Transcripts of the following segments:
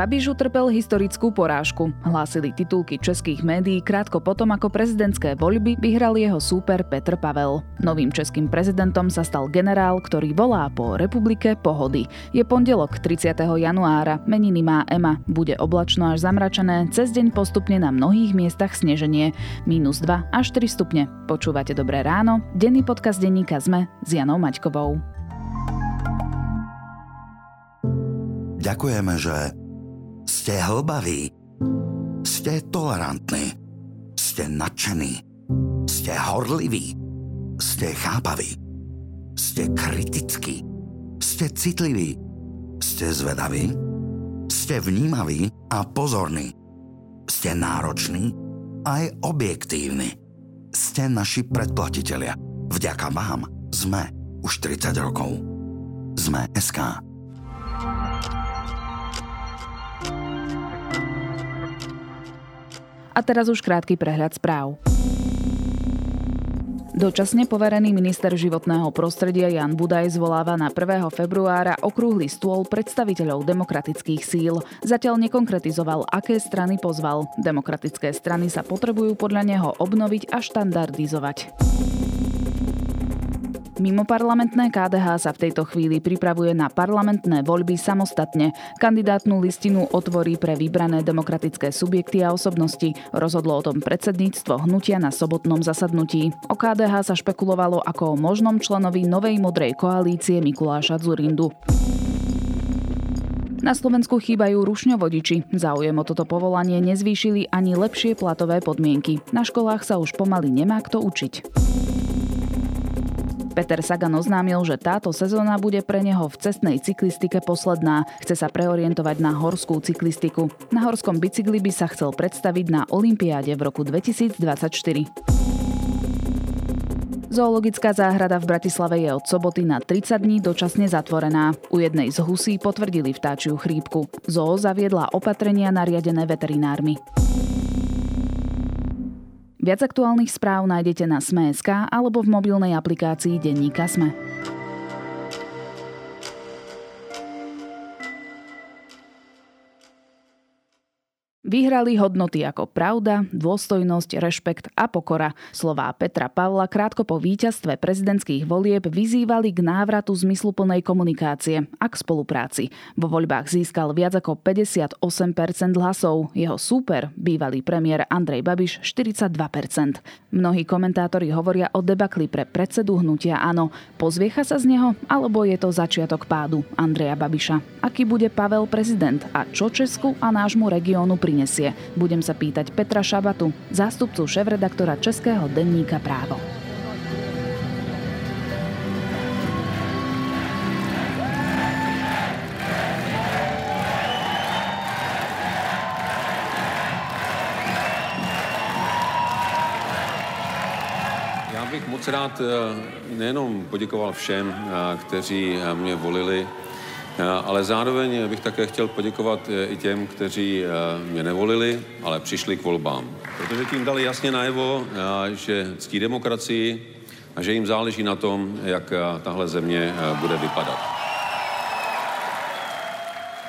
Babiš utrpel historickú porážku. Hlásili titulky českých médií krátko potom, ako prezidentské voľby vyhral jeho súper Petr Pavel. Novým českým prezidentom sa stal generál, ktorý volá po republike pohody. Je pondelok 30. januára, meniny má Ema, bude oblačno až zamračené, cez deň postupne na mnohých miestach sneženie, minus 2 až 4 stupne. Počúvate Dobré ráno, denný podcast denníka ZME s Janou Maťkovou. Ďakujeme, že ste hlbaví, ste tolerantní, ste nadšení, ste horliví, ste chápaví, ste kritickí, ste citliví, ste zvedaví, ste vnímaví a pozorní, ste nároční aj objektívni. Ste naši predplatitelia. Vďaka vám sme už 30 rokov. Sme SK. A teraz už krátky prehľad správ. Dočasne poverený minister životného prostredia Jan Budaj zvoláva na 1. februára okrúhly stôl predstaviteľov demokratických síl. Zatiaľ nekonkretizoval, aké strany pozval. Demokratické strany sa potrebujú podľa neho obnoviť a štandardizovať. Mimo parlamentné KDH sa v tejto chvíli pripravuje na parlamentné voľby samostatne. Kandidátnu listinu otvorí pre vybrané demokratické subjekty a osobnosti. Rozhodlo o tom predsedníctvo hnutia na sobotnom zasadnutí. O KDH sa špekulovalo ako o možnom členovi novej modrej koalície Mikuláša Zurindu. Na Slovensku chýbajú rušňovodiči. Záujem o toto povolanie nezvýšili ani lepšie platové podmienky. Na školách sa už pomaly nemá kto učiť. Peter Sagan oznámil, že táto sezóna bude pre neho v cestnej cyklistike posledná. Chce sa preorientovať na horskú cyklistiku. Na horskom bicykli by sa chcel predstaviť na Olympiáde v roku 2024. Zoologická záhrada v Bratislave je od soboty na 30 dní dočasne zatvorená. U jednej z husí potvrdili vtáčiu chrípku. Zoo zaviedla opatrenia nariadené veterinármi. Viac aktuálnych správ nájdete na Sme.sk alebo v mobilnej aplikácii Denníka Sme. Vyhrali hodnoty ako pravda, dôstojnosť, rešpekt a pokora. Slová Petra Pavla krátko po víťazstve prezidentských volieb vyzývali k návratu zmysluplnej komunikácie a k spolupráci. Vo voľbách získal viac ako 58% hlasov. Jeho súper, bývalý premiér Andrej Babiš, 42%. Mnohí komentátori hovoria o debakli pre predsedu hnutia Áno. Pozviecha sa z neho, alebo je to začiatok pádu Andreja Babiša? Aký bude Pavel prezident a čo Česku a nášmu regiónu prinesie? Prinesie. Budem sa pýtať Petra Šabatu, zástupcu šéf-redaktora Českého denníka Právo. Já bych moc rád eh, nejenom poděkoval všem, eh, kteří eh, mě volili ale zároveň bych také chtěl poděkovat eh, i těm, kteří eh, mě nevolili, ale přišli k volbám. Protože tím dali jasně najevo, že ctí demokracii a že jim záleží na tom, jak tahle země bude vypadat.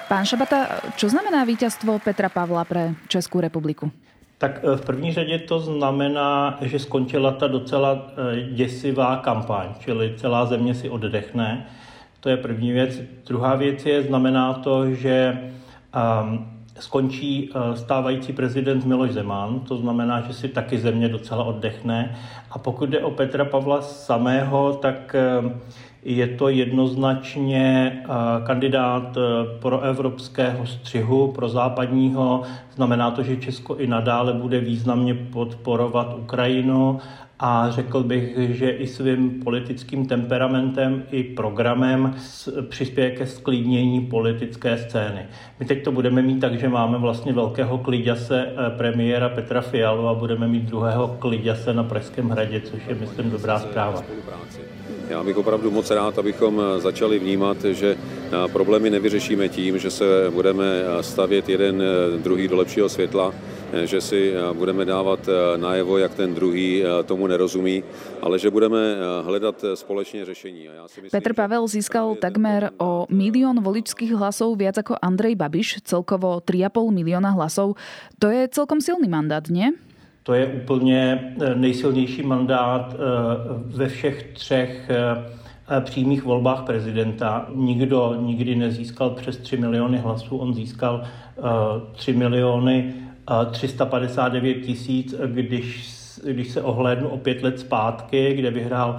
Pán Šabata, čo znamená víťazstvo Petra Pavla pre Českou republiku? Tak v první řadě to znamená, že skončila ta docela děsivá kampaň, čili celá země si oddechne to je první věc. Druhá věc je, znamená to, že um, skončí uh, stávající prezident Miloš Zeman, to znamená, že si taky země docela oddechne. A pokud jde o Petra Pavla samého, tak uh, je to jednoznačně uh, kandidát uh, pro evropského střihu, pro západního. Znamená to, že Česko i nadále bude významně podporovat Ukrajinu a řekl bych, že i svým politickým temperamentem i programem přispěje ke sklidnění politické scény. My teď to budeme mít tak, že máme vlastně velkého kliďase eh, premiéra Petra Fialu a budeme mít druhého kliďase na Pražském hradě, což je, myslím, dobrá zpráva. Já bych opravdu moc rád, abychom eh, začali vnímat, že eh, problémy nevyřešíme tím, že se budeme stavět jeden druhý do lepšího světla, že si budeme dávat najevo, jak ten druhý tomu nerozumí, ale že budeme hledat společně řešení. A já si myslím, Petr Pavel získal takmer o milión voličských hlasov viac ako Andrej Babiš, celkovo 3,5 milióna hlasov. To je celkom silný mandát, nie? To je úplně eh, nejsilnější mandát eh, ve všech třech eh, přímých volbách prezidenta. Nikdo nikdy nezískal přes 3 miliony hlasů, on získal 3 miliony 359 tisíc, když když se ohlédnu o pět let zpátky, kde vyhrál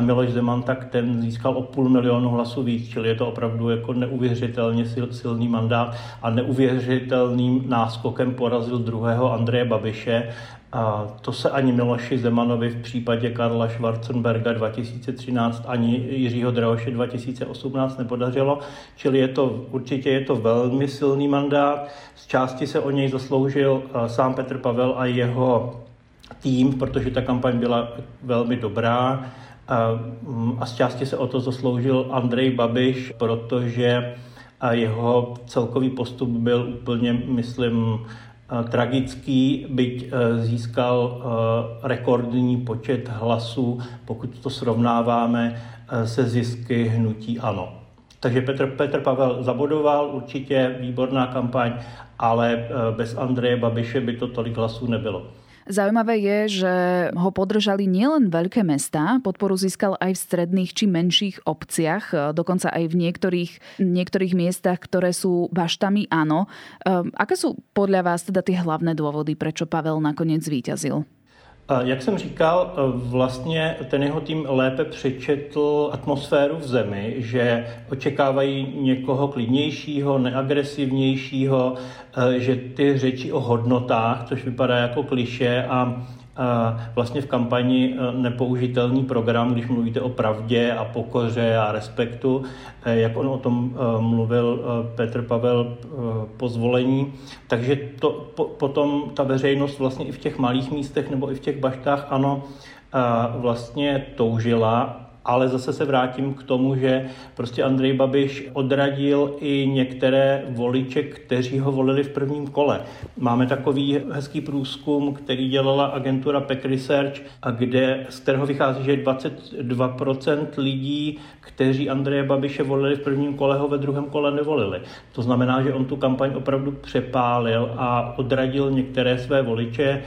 Miloš Zeman, tak ten získal o půl milionu hlasů víc, čili je to opravdu jako neuvěřitelně sil, silný mandát a neuvěřitelným náskokem porazil druhého Andreje Babiše. A to se ani Miloši Zemanovi v případě Karla Schwarzenberga 2013 ani Jiřího Drahoše 2018 nepodařilo, čili je to, určitě je to velmi silný mandát. Z části se o něj zasloužil sám Petr Pavel a jeho tým, protože ta kampaň byla velmi dobrá mm, a z části se o to zasloužil Andrej Babiš, protože jeho celkový postup byl úplně, myslím, tragický, byť získal rekordní počet hlasů, pokud to srovnáváme se zisky hnutí ANO. Takže Petr, Petr Pavel zabodoval, určitě výborná kampaň, ale bez Andreje Babiše by to tolik hlasů nebylo. Zaujímavé je, že ho podržali nielen veľké mestá, podporu získal aj v stredných či menších obciach, e, dokonca aj v niektorých, niektorých miestach, ktoré sú baštami áno. E, aké sú podľa vás teda tie hlavné dôvody, prečo Pavel nakoniec zvíťazil? Jak jsem říkal, vlastně ten jeho tým lépe přečetl atmosféru v zemi, že očekávají někoho klidnějšího, neagresivnějšího, že ty řeči o hodnotách, což vypadá jako kliše a vlastně v kampani e, nepoužitelný program, když mluvíte o pravdě a pokoře a respektu, e, jak on o tom e, mluvil Petr Pavel po zvolení. Takže to, po, potom ta veřejnost vlastně i v těch malých místech nebo i v těch baštách ano, vlastně toužila ale zase se vrátím k tomu, že prostě Andrej Babiš odradil i některé voliče, kteří ho volili v prvním kole. Máme takový hezký průzkum, který dělala agentura Peck Research, a kde, z kterého vychází, že 22% lidí, kteří Andreje Babiše volili v prvním kole, ho ve druhém kole nevolili. To znamená, že on tu kampaň opravdu přepálil a odradil některé své voliče. E,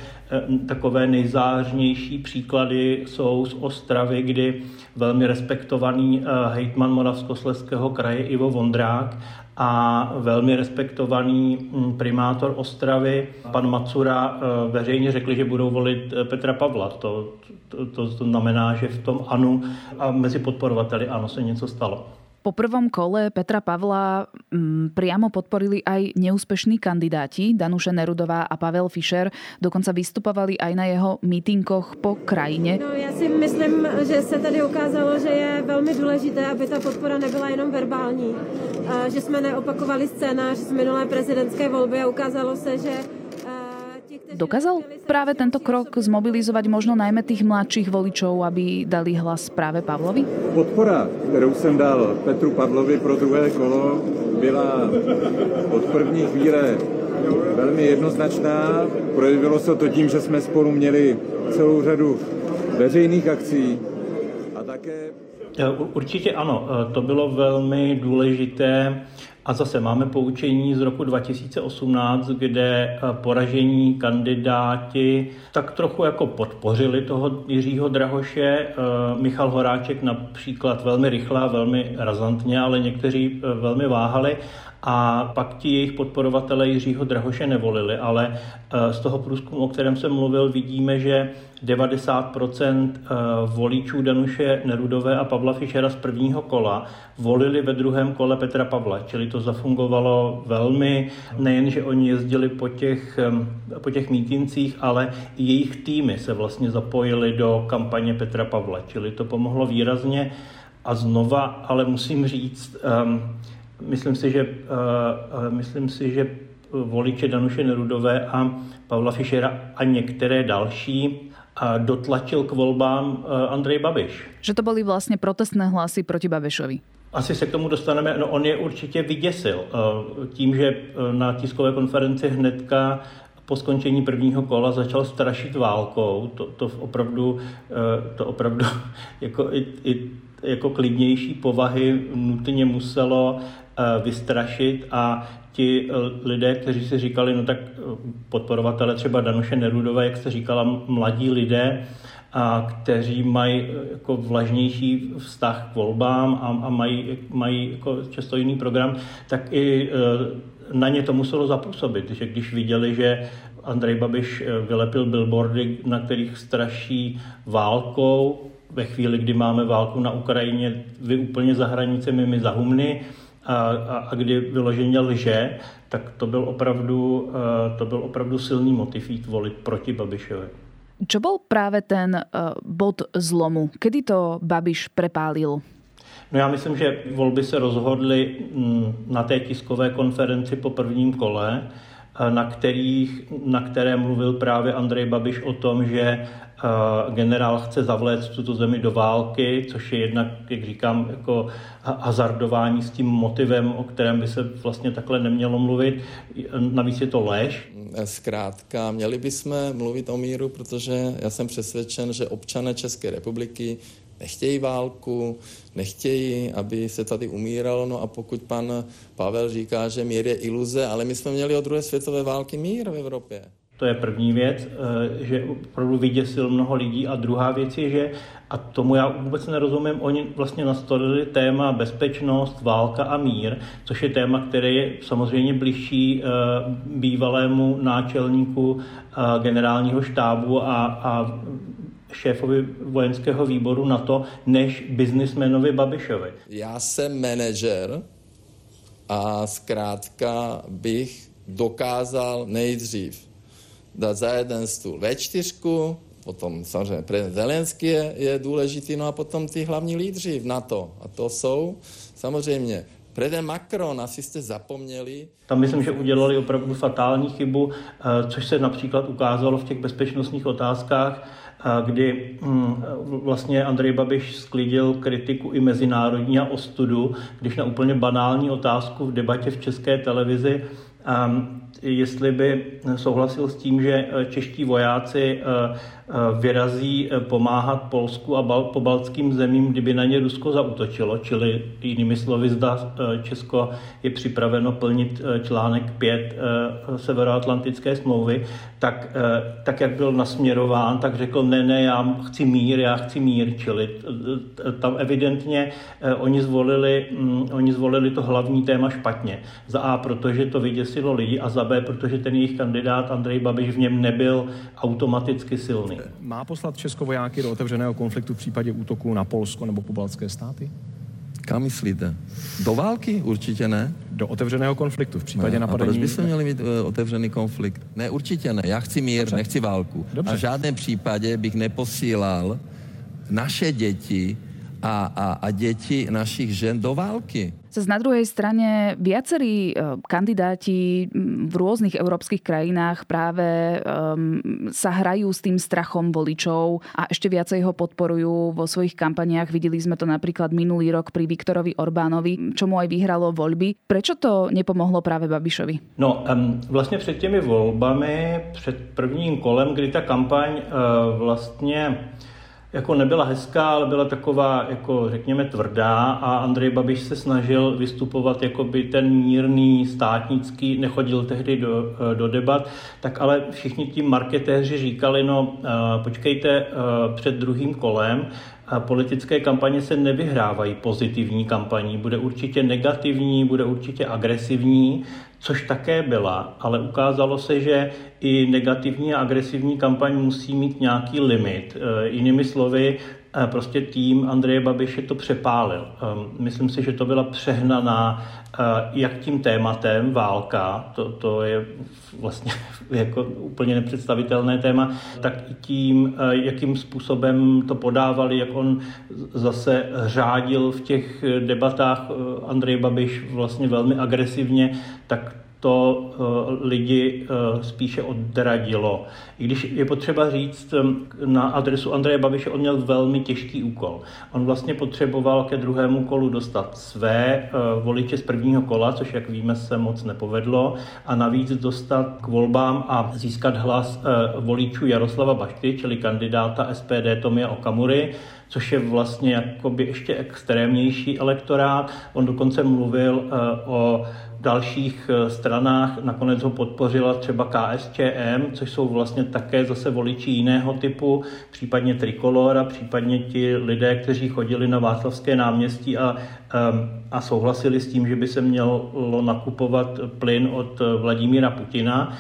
takové nejzářnější příklady jsou z Ostravy, kdy velmi respektovaný eh, hejtman Moravskoslezského kraje Ivo Vondrák a velmi respektovaný hm, primátor Ostravy, pan Macura, eh, veřejně řekli, že budou volit eh, Petra Pavla. To, to, to znamená, že v tom ANU a mezi podporovateli ANO se něco stalo. Po prvom kole Petra Pavla m, mm, priamo podporili aj neúspešní kandidáti. Danuše Nerudová a Pavel Fischer dokonca vystupovali aj na jeho mítinkoch po krajine. No, já si myslím, že se tady ukázalo, že je velmi důležité, aby ta podpora nebyla jenom verbální. Že jsme neopakovali scénář z minulé prezidentské volby a ukázalo se, že Dokázal práve tento krok zmobilizovať možno najmä tých mladších voličov, aby dali hlas práve Pavlovi? Podpora, kterou jsem dal Petru Pavlovi pro druhé kolo, byla od první chvíle velmi jednoznačná. Projevilo se to tím, že jsme spolu měli celou řadu veřejných akcí a také... Určitě ano, to bylo velmi důležité a zase máme poučení z roku 2018, kde eh, poražení kandidáti tak trochu jako podpořili toho Jiřího Drahoše. Eh, Michal Horáček například velmi rychle a velmi razantně, ale někteří eh, velmi váhali a pak ti jejich podporovatelé Jiřího Drahoše nevolili, ale z toho průzkumu, o kterém jsem mluvil, vidíme, že 90% voličů Danuše Nerudové a Pavla Fischera z prvního kola volili ve druhém kole Petra Pavla, čili to zafungovalo velmi, nejen, že oni jezdili po těch, po těch mítincích, ale i jejich týmy se vlastně zapojili do kampaně Petra Pavla, čili to pomohlo výrazně. A znova, ale musím říct, um, myslím si, že, uh, myslím si, že voliče Danuše Nerudové a Pavla Fischera a některé další dotlačil k volbám Andrej Babiš. Že to byly vlastně protestné hlasy proti Babišovi. Asi se k tomu dostaneme. No, on je určitě vyděsil eh, tím, že eh, na tiskové konferenci hnedka po skončení prvního kola začal strašit válkou. To, to opravdu, to opravdu jako, i, i, jako klidnější povahy nutně muselo vystrašit a ti lidé, kteří si říkali, no tak podporovatele třeba Danuše Nerudové, jak jste říkala, mladí lidé, a kteří mají eh, jako vlažnější vztah k volbám a, a mají, mají jako často jiný program, tak i eh, na ně to muselo zapůsobit, že když viděli, že Andrej Babiš eh, vylepil billboardy, na kterých straší válkou, ve chvíli, kdy máme válku na Ukrajině, vy úplně za hranicemi, my za humny, a, a, a kdy vyloženě lže, tak to byl opravdu, to byl opravdu silný motiv jít volit proti Babišovi. Čo bol práve ten uh, bod zlomu? Kedy to Babiš prepálil? No já myslím, že volby se rozhodly mm, na té tiskové konferenci po prvním kole, eh, na, kterých, na které mluvil právě Andrej Babiš o tom, že generál chce zavléct tuto zemi do války, což je jednak, jak říkám, jako hazardování s tím motivem, o kterém by se vlastně takhle nemělo mluvit. Navíc je to lež. Zkrátka, měli bychom mluvit o míru, protože já jsem přesvědčen, že občané České republiky nechtějí válku, nechtějí, aby se tady umíralo. No a pokud pan Pavel říká, že mír je iluze, ale my jsme měli od druhé světové války mír v Evropě. To je první věc, eh, že opravdu vyděsil mnoho lidí. A druhá věc je, že, a tomu já vůbec nerozumím, oni vlastně nastolili téma bezpečnost, válka a mír, což je téma, které je samozřejmě blížší eh, bývalému náčelníku eh, generálního štábu a, a šéfovi vojenského výboru na to, než biznismenovi Babišovi. Já jsem manažer a zkrátka bych dokázal nejdřív dát za jeden stůl V4, potom samozřejmě prezident Zelenský je, je důležitý, no a potom ty hlavní lídři v NATO. A to jsou samozřejmě prezident Macron, asi jste zapomněli. Tam myslím, že udělali opravdu fatální chybu, eh, což se například ukázalo v těch bezpečnostních otázkách, eh, kdy hm, vlastně Andrej Babiš sklidil kritiku i mezinárodní a ostudu, když na úplně banální otázku v debatě v české televizi ehm, jestli by souhlasil s tím, že eh, čeští vojáci eh, vyrazí pomáhat Polsku a pobaltským zemím, kdyby na ně Rusko zautočilo, čili jinými slovy zda Česko je připraveno plnit článek 5 Severoatlantické smlouvy, tak, tak jak byl nasměrován, tak řekl, ne, ne, já chci mír, já chci mír, čili tam evidentně oni zvolili, mm, oni zvolili to hlavní téma špatně. Za A, protože to vyděsilo lidi a za B, protože ten jejich kandidát Andrej Babiš v něm nebyl automaticky silný. Má poslat Česko vojáky do otevřeného konfliktu v případě útoku na Polsko nebo pobaltské státy? Kam myslíte? Do války? Určitě ne. Do otevřeného konfliktu v případě ne. napadení... A proč bychom měli mít uh, otevřený konflikt? Ne, určitě ne. Já chci mír, Dobře. nechci válku. Dobře. A v žádném případě bych neposílal naše děti a, a, a děti našich žen do války. Zas na druhej strane viacerí e, kandidáti v rôznych európskych krajinách práve um, sa hrajú s tým strachom voličov a ešte viacej ho podporujú vo svojich kampaniách. Videli sme to napríklad minulý rok pri Viktorovi Orbánovi, čo mu aj vyhralo voľby. Prečo to nepomohlo práve Babišovi? No, um, vlastně před těmi volbami, před prvním kolem, kdy ta kampaň uh, vlastně jako nebyla hezká, ale byla taková, jako řekněme, tvrdá a Andrej Babiš se snažil vystupovat jako by ten mírný, státnický, nechodil tehdy do, eh, do debat, tak ale všichni ti marketéři říkali, no eh, počkejte, eh, před druhým kolem politické kampaně se nevyhrávají pozitivní kampaní, bude určitě negativní, bude určitě agresivní, což také byla, ale ukázalo se, že i negativní a agresivní kampaň musí mít nějaký limit. E, jinými slovy, prostě tým Andreje Babiše to přepálil. E, myslím si, že to byla přehnaná jak tím tématem válka, to, to je vlastně jako úplně nepředstavitelné téma, tak i tím, jakým způsobem to podávali, jak on zase řádil v těch debatách Andrej Babiš vlastně velmi agresivně, tak to lidi spíše odradilo. I když je potřeba říct, na adresu Andreje Babiše on měl velmi těžký úkol. On vlastně potřeboval ke druhému kolu dostat své voliče z prvního kola, což jak víme se moc nepovedlo, a navíc dostat k volbám a získat hlas voličů Jaroslava Bašty, čili kandidáta SPD Tomia Okamury, což je vlastně jakoby ještě extrémnější elektorát. On dokonce mluvil eh, o dalších eh, stranách, nakonec ho podpořila třeba KSČM, což jsou vlastně také zase voliči jiného typu, případně Trikolora, případně ti lidé, kteří chodili na Václavské náměstí a, ehm, a souhlasili s tím, že by se mělo nakupovat plyn od Vladimíra Putina.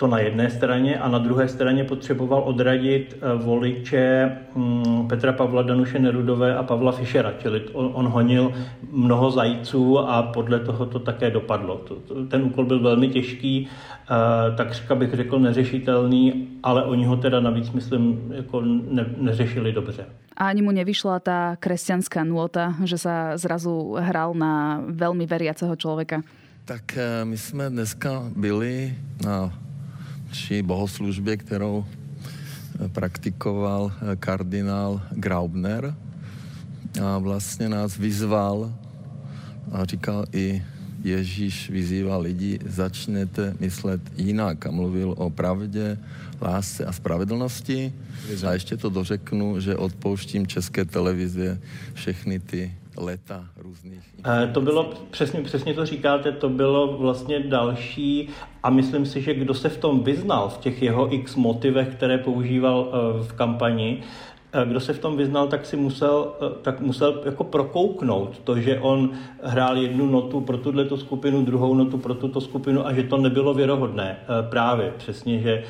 To na jedné straně a na druhé straně potřeboval odradit eh, voliče mm, Petra Pavla Danuše Nerudové a Pavla Fischera, čili on, on honil mnoho zajíců a podle toho to také dopadlo. Ten úkol byl velmi těžký, eh, takřka bych řekl neřešitelný, ale oni ho teda navíc, myslím, jako ne, neřešili dobře. A ani mu nevyšla ta kresťanská nôta, že sa zrazu hral na velmi veriaceho člověka? Tak eh, my jsme dneska byli na či bohoslužbě, kterou eh, praktikoval eh, kardinál Graubner. A vlastně nás vyzval a říkal i Ježíš vyzýval lidi, začněte myslet jinak. A mluvil o pravdě, lásce a spravedlnosti. A ještě to dořeknu, že odpouštím České televize všechny ty leta různých. Eh, to bylo, přesně, přesně to říkáte, to bylo vlastně další a myslím si, že kdo se v tom vyznal, v těch jeho x motivech, které používal eh, v kampani, eh, kdo se v tom vyznal, tak si musel, tak musel jako prokouknout to, že on hrál jednu notu pro tuto skupinu, druhou notu pro tuto skupinu a že to nebylo věrohodné. Právě přesně, že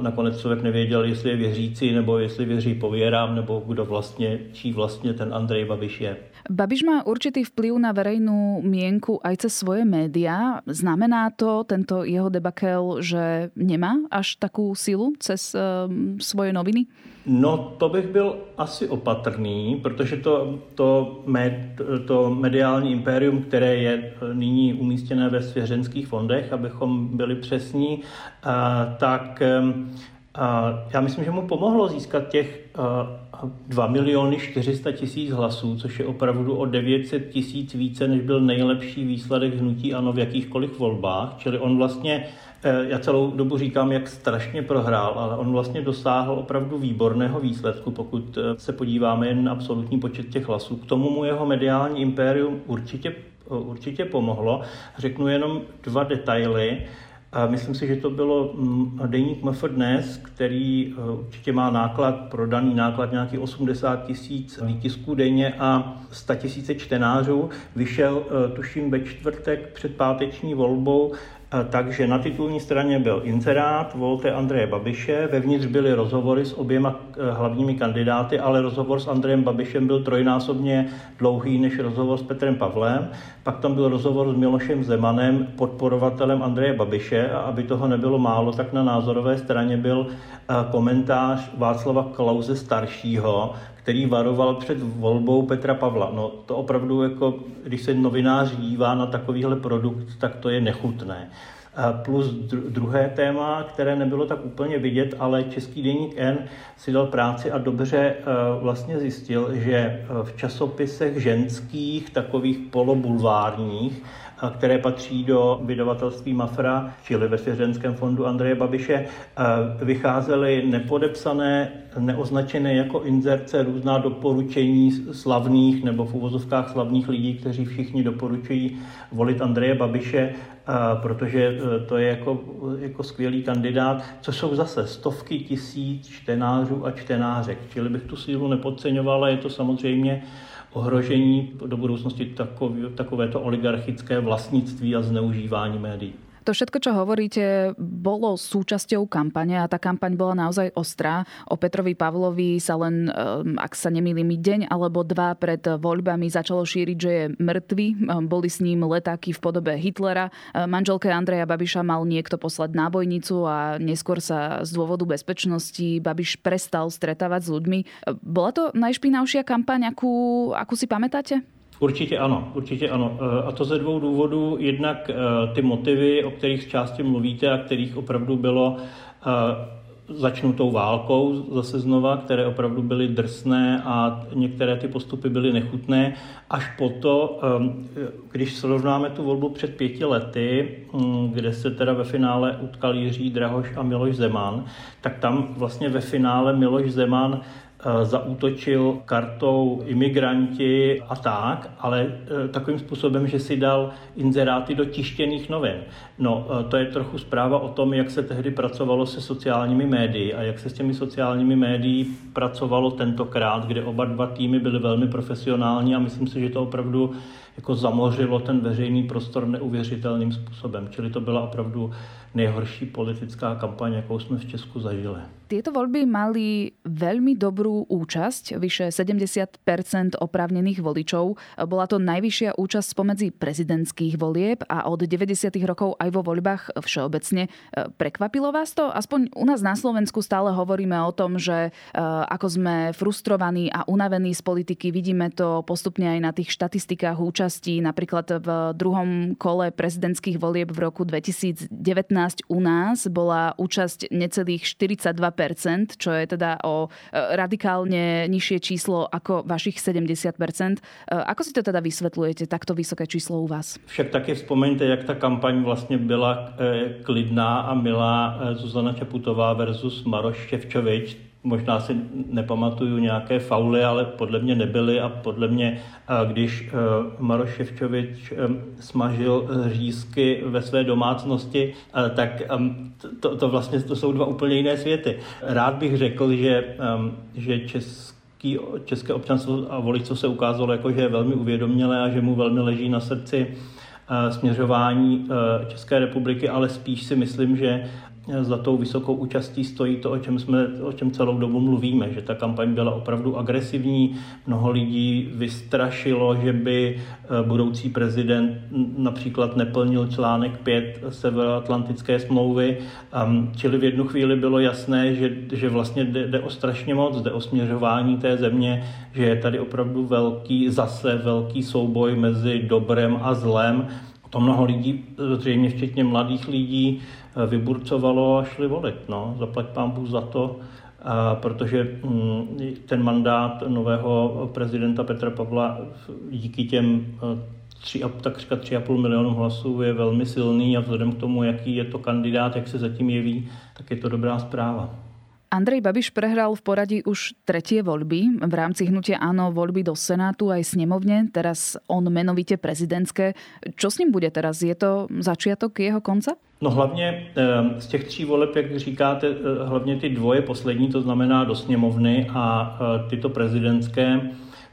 nakonec člověk nevěděl, jestli je věřící, nebo jestli věří pověrám, nebo kdo vlastně, čí vlastně ten Andrej Babiš je. Babiš má určitý vplyv na verejnú mienku aj cez svoje médiá. Znamená to tento jeho debakel, že nemá až takú silu cez um, svoje noviny? No, to bych byl asi opatrný, protože to, to, med, to mediální impérium, které je nyní umístěné ve svěřenských fondech, abychom byli přesní, tak já myslím, že mu pomohlo získat těch 2 miliony 400 tisíc hlasů, což je opravdu o 900 tisíc více, než byl nejlepší výsledek hnutí ANO v jakýchkoliv volbách. Čili on vlastně, eh, já celou dobu říkám, jak strašně prohrál, ale on vlastně dosáhl opravdu výborného výsledku, pokud eh, se podíváme jen na absolutní počet těch hlasů. K tomu mu jeho mediální impérium určitě, určitě pomohlo. Řeknu jenom dva detaily. A myslím si, že to bylo mm, deník MF dnes, který eh, určitě má náklad, prodaný náklad nějaký 80 tisíc výtisků denně a 100 tisíce čtenářů. Vyšel, eh, tuším, ve čtvrtek před páteční volbou takže na titulní straně byl inzerát, volte Andreje Babiše, vevnitř byly rozhovory s oběma eh, hlavními kandidáty, ale rozhovor s Andrejem Babišem byl trojnásobně dlouhý než rozhovor s Petrem Pavlem. Pak tam byl rozhovor s Milošem Zemanem, podporovatelem Andreje Babiše a aby toho nebylo málo, tak na názorové straně byl eh, komentář Václava Klauze staršího, který varoval před volbou Petra Pavla. No to opravdu, jako, když se novinář dívá na takovýhle produkt, tak to je nechutné. Plus druhé téma, které nebylo tak úplně vidět, ale Český deník N si dal práci a dobře e, vlastně zjistil, že v časopisech ženských, takových polobulvárních, které patří do vydavatelství Mafra, čili ve svěřenském fondu Andreje Babiše, vycházely nepodepsané, neoznačené jako inzerce různá doporučení slavných nebo v uvozovkách slavných lidí, kteří všichni doporučují volit Andreje Babiše, protože e, to je jako, jako skvělý kandidát, co jsou zase stovky tisíc čtenářů a čtenářek. Čili bych tu sílu nepodceňoval, je to samozřejmě ohrožení do budoucnosti takové, takovéto oligarchické vlastnictví a zneužívání médií. To všetko, čo hovoríte, bolo súčasťou kampane a tá kampaň bola naozaj ostrá. O Petrovi Pavlovi sa len, ak sa nemýlim, deň alebo dva pred voľbami začalo šíriť, že je mŕtvy. Boli s ním letáky v podobe Hitlera. Manželke Andreja Babiša mal niekto poslať nábojnicu a neskôr sa z dôvodu bezpečnosti Babiš prestal stretávať s ľuďmi. Bola to najšpinavšia kampaň, akú, akú si pamätáte? Určitě ano, určitě ano. A to ze dvou důvodů. Jednak ty motivy, o kterých z části mluvíte a kterých opravdu bylo začnu tou válkou zase znova, které opravdu byly drsné a některé ty postupy byly nechutné, až po to, když srovnáme tu volbu před pěti lety, hm, kde se teda ve finále utkal Jiří Drahoš a Miloš Zeman, tak tam vlastně ve finále Miloš Zeman Eh, zaútočil kartou imigranti a tak, ale eh, takovým způsobem, že si dal inzeráty do tištěných novin. No, eh, to je trochu zpráva o tom, jak se tehdy pracovalo se sociálními médii a jak se s těmi sociálními médií pracovalo tentokrát, kde oba dva týmy byly velmi profesionální a myslím si, že to opravdu jako zamořilo ten veřejný prostor neuvěřitelným způsobem. Čili to byla opravdu nejhorší politická kampaň, jakou jsme v Česku zažili. Tieto voľby mali veľmi dobrú účasť, vyše 70% oprávnených voličov. Bola to najvyššia účasť spomedzi prezidentských volieb a od 90. rokov aj vo voľbách všeobecne. Prekvapilo vás to? Aspoň u nás na Slovensku stále hovoríme o tom, že e, ako sme frustrovaní a unavení z politiky, vidíme to postupne aj na tých štatistikách účastí. Napríklad v druhom kole prezidentských volieb v roku 2019 u nás bola účasť necelých 42 čo je teda o e, radikálne nižšie číslo ako vašich 70 e, Ako si to teda vysvetľujete, takto vysoké číslo u vás? Však taky vzpomeňte, jak ta kampaň vlastně byla e, klidná a milá Zuzana Čaputová versus Maroš Ševčovič možná si nepamatuju nějaké fauly, ale podle mě nebyly a podle mě, když Maroš Ševčovič smažil řízky ve své domácnosti, tak to, to vlastně to jsou dva úplně jiné světy. Rád bych řekl, že, že český, české občanstvo a voličstvo se ukázalo jako, že je velmi uvědomělé a že mu velmi leží na srdci směřování České republiky, ale spíš si myslím, že za tou vysokou účastí stojí to, o čem, jsme, o čem celou dobu mluvíme, že ta kampaň byla opravdu agresivní, mnoho lidí vystrašilo, že by eh, budoucí prezident například neplnil článek 5 Severoatlantické smlouvy, čili v jednu chvíli bylo jasné, že, že vlastně jde o strašně moc, jde o směřování té země, že je tady opravdu velký, zase velký souboj mezi dobrem a zlem, to mnoho lidí, zřejmě včetně mladých lidí, vyburcovalo a šli volit. No. Zaplať pán Bůh za to, protože mm, ten mandát nového prezidenta Petra Pavla díky těm eh, tři, takřka 3,5 milionu hlasů je velmi silný a vzhledem k tomu, jaký je to kandidát, jak se zatím jeví, tak je to dobrá zpráva. Andrej Babiš prehral v poradí už tretie voľby. V rámci hnutia áno voľby do Senátu aj snemovne, teraz on menovite prezidentské. Čo s ním bude teraz? Je to začiatok jeho konca? No hlavně z těch tří voleb, jak říkáte, eh, hlavně ty dvoje poslední, to znamená do sněmovny a eh, tyto prezidentské,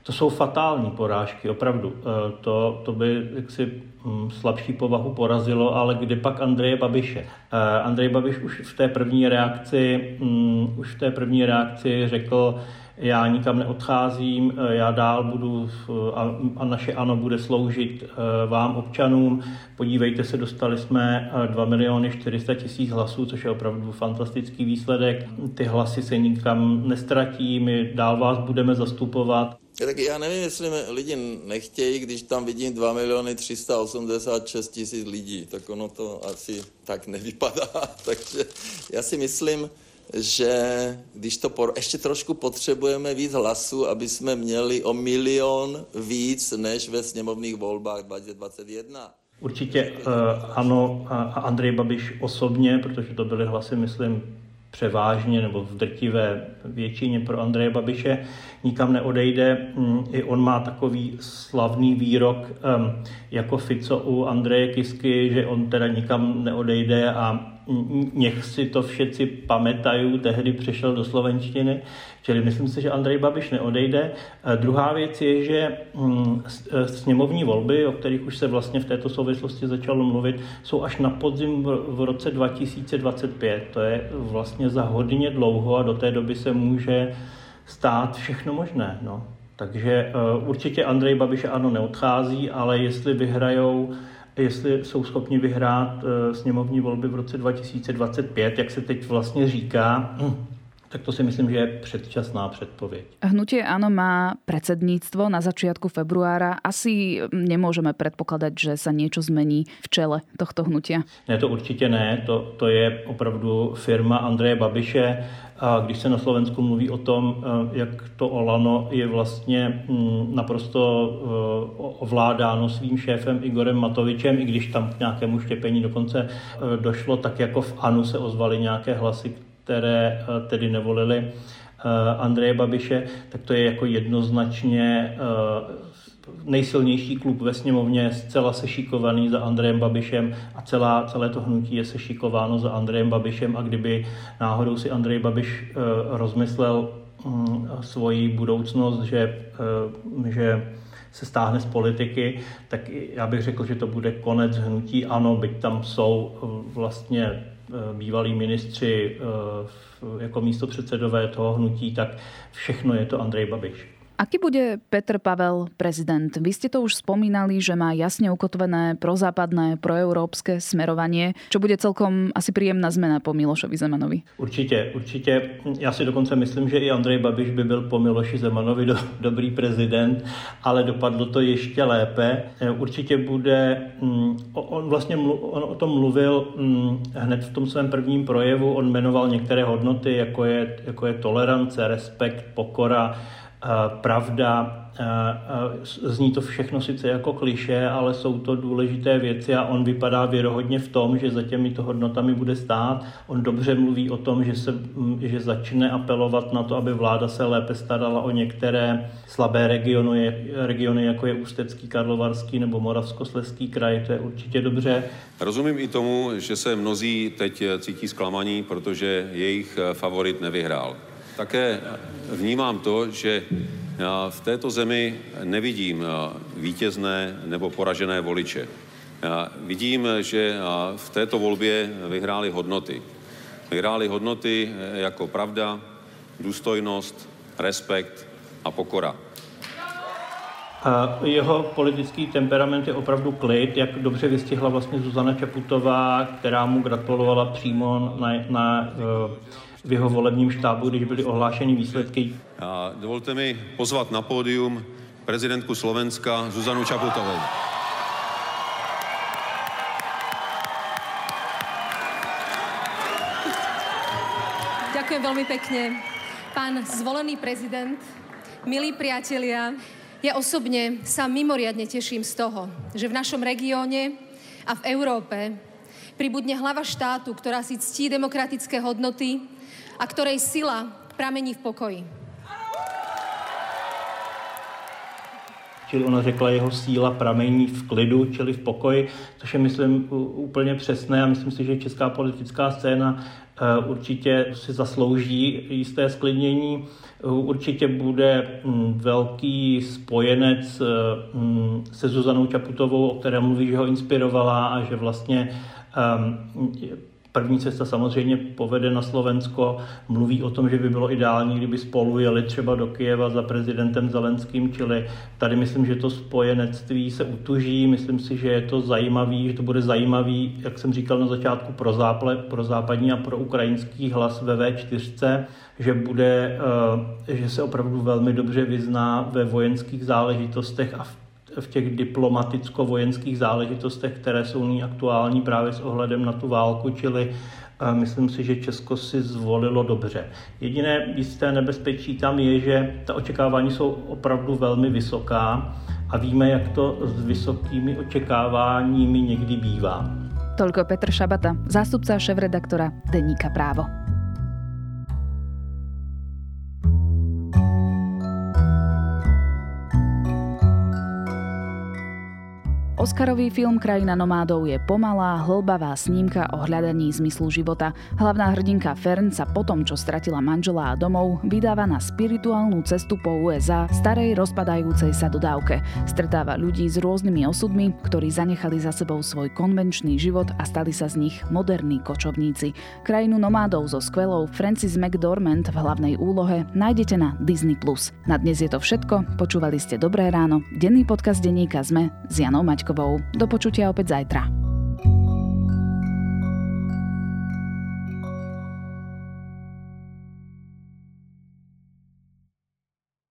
to jsou fatální porážky, opravdu. Eh, to, to by jaksi hm, slabší povahu porazilo, ale kdy pak Andreje Babiše. Eh, Andrej Babiš už v té první reakci, hm, už v té první reakci řekl, já nikam neodcházím, eh, já dál budu a naše ANO bude sloužit vám občanům. Podívejte se, dostali jsme 2 miliony 400 tisíc hlasů, což je opravdu fantastický výsledek. Ty hlasy se nikam nestratí, my dál vás budeme zastupovat. Tak já nevím, jestli lidi nechtějí, když tam vidím 2 miliony 386 tisíc lidí, tak ono to asi tak nevypadá. Takže já si myslím, že když to por... ještě trošku potřebujeme víc hlasů, aby jsme měli o milion víc než ve sněmovních volbách 2021. Určitě uh, ano, a Andrej Babiš osobně, protože to byly hlasy, myslím, převážně nebo v drtivé většině pro Andreje Babiše nikam neodejde. Mm, I on má takový slavný výrok jako Fico u Andreje Kisky, že on teda nikam neodejde a nech si to všetci pamatají, tehdy přešel do slovenštiny, čili myslím si, že Andrej Babiš neodejde. A druhá věc je, že mm, e, sněmovní volby, o kterých už se vlastně v této souvislosti začalo mluvit, jsou až na podzim v roce 2025. To je vlastně za hodně dlouho a do té doby se může stát všechno možné. No. Takže uh, určitě Andrej Babiš ano neodchází, ale jestli vyhrajou jestli jsou schopni vyhrát uh, sněmovní volby v roce 2025, jak se teď vlastně říká, tak to si myslím, že je předčasná předpověď. Hnutie Áno má predsedníctvo na začiatku februára. Asi nemôžeme predpokladať, že sa niečo zmení v čele tohto hnutia. Ne, to určitě ne. To, to je opravdu firma Andreje Babiše. A když se na Slovensku mluví o tom, eh, jak to Olano je vlastně mm, naprosto eh, ovládáno svým šéfem Igorem Matovičem, i když tam k nějakému štěpení dokonce eh, došlo, tak jako v ANU se ozvaly nějaké hlasy, které tedy nevolili Andreje Babiše, tak to je jako jednoznačně nejsilnější klub ve sněmovně, zcela sešikovaný za Andrejem Babišem a celá, celé to hnutí je sešikováno za Andrejem Babišem a kdyby náhodou si Andrej Babiš uh, rozmyslel um, svoji budoucnost, že, uh, že se stáhne z politiky, tak já bych řekl, že to bude konec hnutí. Ano, byť tam jsou uh, vlastně bývalí ministři jako místo předsedové toho hnutí, tak všechno je to Andrej Babiš. Aký bude Petr Pavel prezident? Vy ste to už spomínali, že má jasne ukotvené prozápadné, proeurópske smerovanie, čo bude celkom asi príjemná zmena po Milošovi Zemanovi. Určitě, určitě. Já si dokonce myslím, že i Andrej Babiš by byl po Miloši Zemanovi do, dobrý prezident, ale dopadlo to ještě lépe. E, určitě bude, mm, on vlastně on o tom mluvil mm, hned v tom svém prvním projevu, on jmenoval některé hodnoty, jako je, jako je tolerance, respekt, pokora, pravda, zní to všechno sice jako kliše, ale jsou to důležité věci a on vypadá věrohodně v tom, že za těmito hodnotami bude stát. On dobře mluví o tom, že, se, že začne apelovat na to, aby vláda se lépe starala o některé slabé regiony, regiony jako je Ústecký, Karlovarský nebo Moravskosleský kraj. To je určitě dobře. Rozumím i tomu, že se mnozí teď cítí zklamaní, protože jejich favorit nevyhrál. Také vnímám to, že já v této zemi nevidím vítězné nebo poražené voliče. Já vidím, že v této volbě vyhrály hodnoty. Vyhrály hodnoty jako pravda, důstojnost, respekt a pokora. A jeho politický temperament je opravdu klid, jak dobře vystihla vlastně Zuzana Čaputová, která mu gratulovala přímo na, na v jeho volebním štábu, když byly ohlášeny výsledky. A dovolte mi pozvat na pódium prezidentku Slovenska Zuzanu Čaputovou. Ďakujem veľmi pekne. Pán zvolený prezident, milí priatelia, ja osobne sa mimoriadne teším z toho, že v našom regióne a v Európe pribudne hlava štátu, ktorá si ctí demokratické hodnoty a ktorej sila pramení v pokoji. Čili ona řekla, jeho síla pramení v klidu, čili v pokoji, což je, myslím, úplně přesné a myslím si, že česká politická scéna eh, určitě si zaslouží jisté sklidnění. Určitě bude mm, velký spojenec eh, mm, se Zuzanou Čaputovou, o které mluví, že ho inspirovala a že vlastně ehm, První cesta samozřejmě povede na Slovensko. Mluví o tom, že by bylo ideální, kdyby spolu jeli třeba do Kijeva za prezidentem Zelenským, čili tady myslím, že to spojenectví se utuží. Myslím si, že je to zajímavý, že to bude zajímavý, jak jsem říkal na začátku, pro, záple, pro západní a pro ukrajinský hlas ve V4, že, bude, eh, že se opravdu velmi dobře vyzná ve vojenských záležitostech a v v těch diplomaticko-vojenských záležitostech, které jsou nyní aktuální právě s ohledem na tu válku, čili eh, myslím si, že Česko si zvolilo dobře. Jediné jisté nebezpečí tam je, že ta očekávání jsou opravdu velmi vysoká a víme, jak to s vysokými očekáváními někdy bývá. Toľko Petr Šabata, zástupca šéf-redaktora Deníka Právo. Oscarový film Krajina nomádov je pomalá, hlbavá snímka o hľadaní zmyslu života. Hlavná hrdinka Fern sa potom, čo stratila manžela a domov, vydáva na spirituálnu cestu po USA starej rozpadajúcej sa dodávke. Stretáva ľudí s rôznymi osudmi, ktorí zanechali za sebou svoj konvenčný život a stali sa z nich moderní kočovníci. Krajinu nomádov so skvelou Francis McDormand v hlavnej úlohe nájdete na Disney+. Na dnes je to všetko, počúvali ste Dobré ráno, denný podcast denníka ZME s Janou Maťkou. Štefánikovou. Do počutia opäť zajtra.